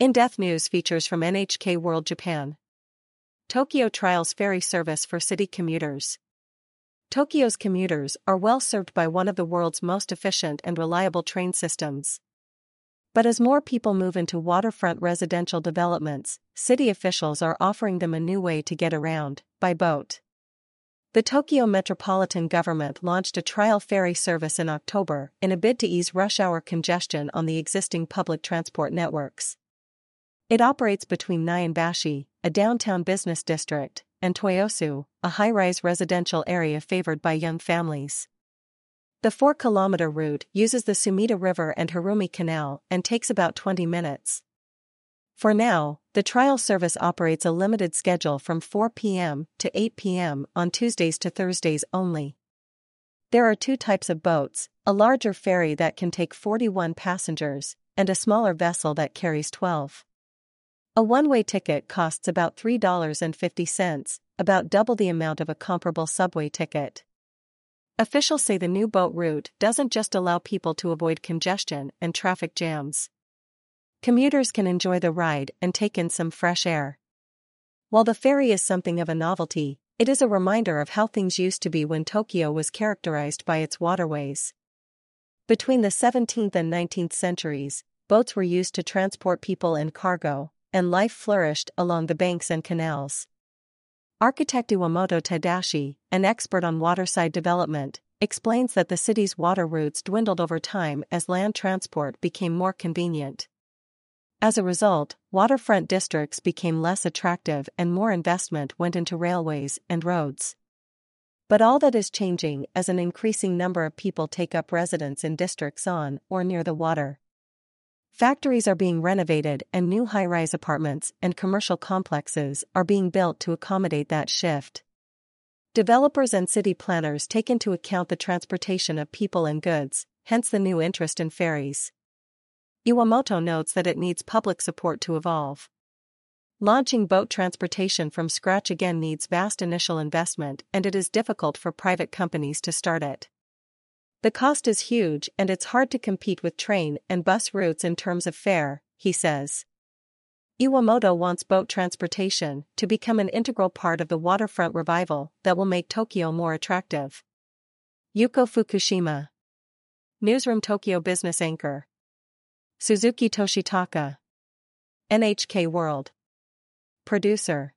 In-depth news features from NHK World Japan. Tokyo trials ferry service for city commuters. Tokyo's commuters are well served by one of the world's most efficient and reliable train systems. But as more people move into waterfront residential developments, city officials are offering them a new way to get around by boat. The Tokyo Metropolitan Government launched a trial ferry service in October in a bid to ease rush hour congestion on the existing public transport networks. It operates between Nihonbashi, a downtown business district, and Toyosu, a high rise residential area favored by young families. The 4 kilometer route uses the Sumida River and Harumi Canal and takes about 20 minutes. For now, the trial service operates a limited schedule from 4 p.m. to 8 p.m. on Tuesdays to Thursdays only. There are two types of boats a larger ferry that can take 41 passengers, and a smaller vessel that carries 12. A one way ticket costs about $3.50, about double the amount of a comparable subway ticket. Officials say the new boat route doesn't just allow people to avoid congestion and traffic jams. Commuters can enjoy the ride and take in some fresh air. While the ferry is something of a novelty, it is a reminder of how things used to be when Tokyo was characterized by its waterways. Between the 17th and 19th centuries, boats were used to transport people and cargo, and life flourished along the banks and canals. Architect Iwamoto Tadashi, an expert on waterside development, explains that the city's water routes dwindled over time as land transport became more convenient. As a result, waterfront districts became less attractive and more investment went into railways and roads. But all that is changing as an increasing number of people take up residence in districts on or near the water. Factories are being renovated and new high rise apartments and commercial complexes are being built to accommodate that shift. Developers and city planners take into account the transportation of people and goods, hence the new interest in ferries. Iwamoto notes that it needs public support to evolve. Launching boat transportation from scratch again needs vast initial investment and it is difficult for private companies to start it. The cost is huge and it's hard to compete with train and bus routes in terms of fare, he says. Iwamoto wants boat transportation to become an integral part of the waterfront revival that will make Tokyo more attractive. Yuko Fukushima. Newsroom Tokyo Business Anchor. Suzuki Toshitaka. NHK World. Producer.